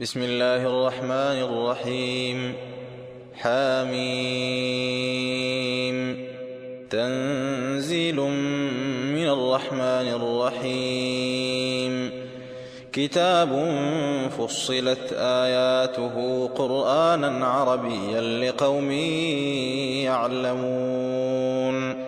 بسم الله الرحمن الرحيم. حاميم تنزيل من الرحمن الرحيم. كتاب فصلت آياته قرآنا عربيا لقوم يعلمون.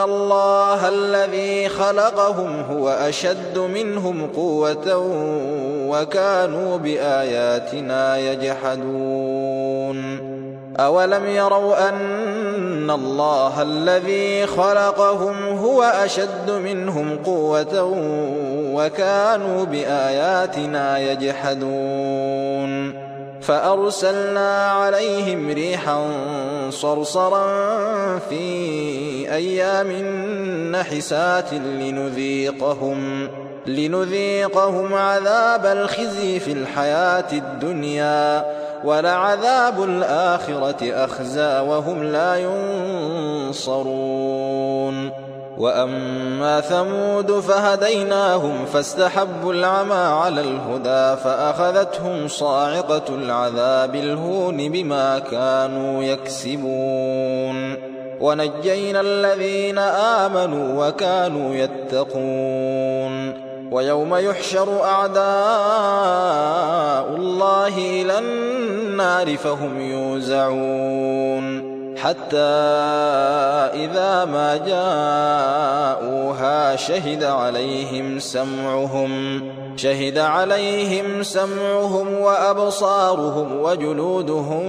الله الذي خلقهم هو أشد منهم قوة وكانوا بآياتنا يجحدون. أولم يروا أن الله الذي خلقهم هو أشد منهم قوة وكانوا بآياتنا يجحدون. فأرسلنا عليهم ريحا صرصرا في أيام نحسات لنذيقهم لنذيقهم عذاب الخزي في الحياة الدنيا ولعذاب الآخرة أخزى وهم لا ينصرون. وأما ثمود فهديناهم فاستحبوا العمى على الهدى فأخذتهم صاعقة العذاب الهون بما كانوا يكسبون. ونجينا الذين آمنوا وكانوا يتقون. ويوم يحشر أعداء الله إلى النار فهم يوزعون. حتى إذا ما جاءوها شهد عليهم سمعهم. شهد عليهم سمعهم وأبصارهم وجلودهم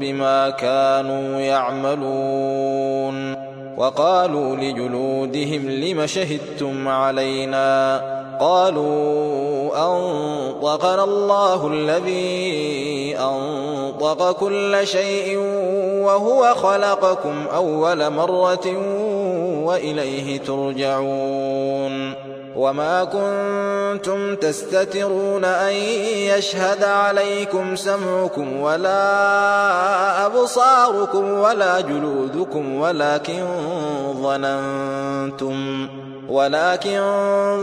بما كانوا يعملون وقالوا لجلودهم لم شهدتم علينا قالوا أنطقنا الله الذي أنطق كل شيء وهو خلقكم أول مرة وإليه ترجعون وما كنتم تستترون أن يشهد عليكم سمعكم ولا أبصاركم ولا جلودكم ولكن ظننتم ولكن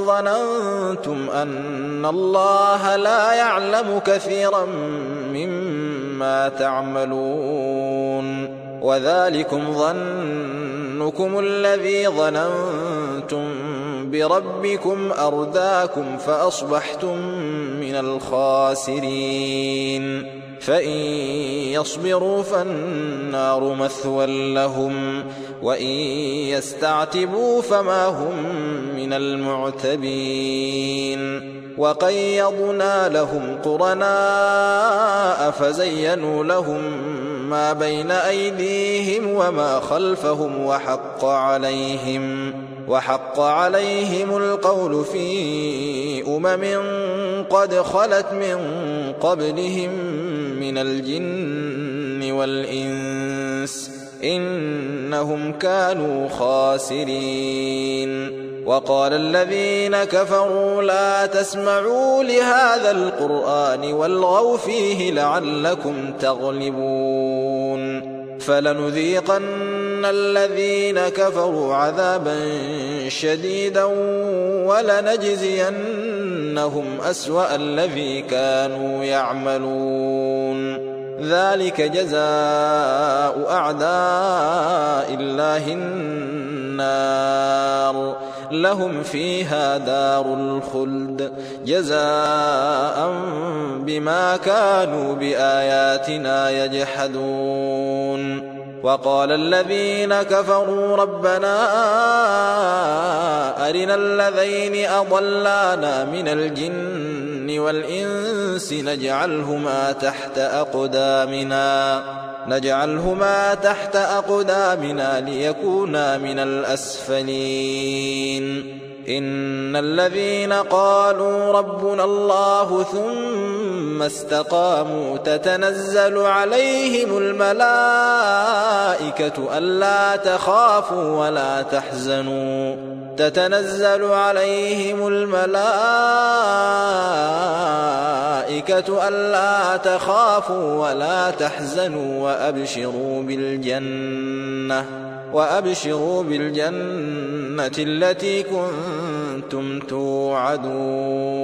ظننتم أن الله لا يعلم كثيرا مما تعملون وذلكم ظنكم الذي ظننتم بربكم أرداكم فأصبحتم من الخاسرين. فإن يصبروا فالنار مثوى لهم وإن يستعتبوا فما هم من المعتبين. وقيضنا لهم قرناء فزينوا لهم ما بين أيديهم وما خلفهم وحق عليهم وحق عليهم القول في أمم قد خلت من قبلهم من الجن والإنس إنهم كانوا خاسرين. وقال الذين كفروا لا تسمعوا لهذا القرآن والغوا فيه لعلكم تغلبون. فلنذيقن الذين كفروا عذابا شديدا ولنجزينهم أسوأ الذي كانوا يعملون. ذلك جزاء أعداء الله النار. لهم فيها دار الخلد جزاء بما كانوا بآياتنا يجحدون. وقال الذين كفروا ربنا أرنا الذين أضلانا من الجن والإنس نجعلهما تحت أقدامنا. نجعلهما تحت أقدامنا ليكونا من الأسفلين. إن الذين قالوا ربنا الله ثم استقاموا تتنزل عليهم الملائكة ألا تخافوا ولا تحزنوا تتنزل عليهم الملائكة ألا تخافوا ولا تحزنوا وأبشروا بالجنة وأبشروا بالجنة التي كنتم توعدون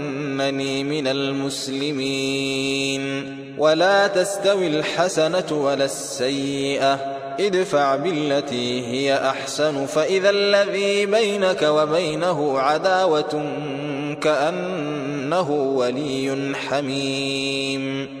إنني من المسلمين. ولا تستوي الحسنة ولا السيئة. ادفع بالتي هي أحسن. فإذا الذي بينك وبينه عداوة كأنه ولي حميم.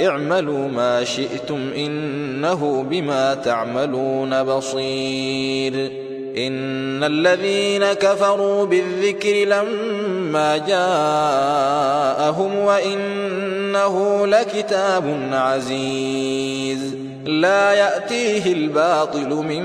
اعملوا ما شئتم إنه بما تعملون بصير. إن الذين كفروا بالذكر لما جاءهم وإنه لكتاب عزيز. لا يأتيه الباطل من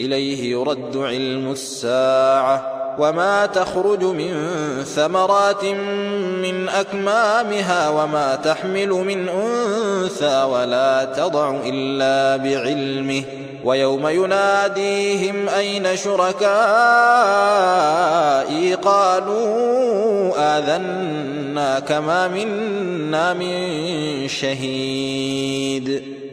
إليه يرد علم الساعة وما تخرج من ثمرات من أكمامها وما تحمل من أنثى ولا تضع إلا بعلمه ويوم يناديهم أين شركائي قالوا آذنا كما منا من شهيد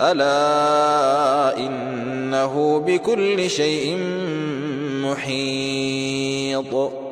ألا إنه بكل شيء محيط.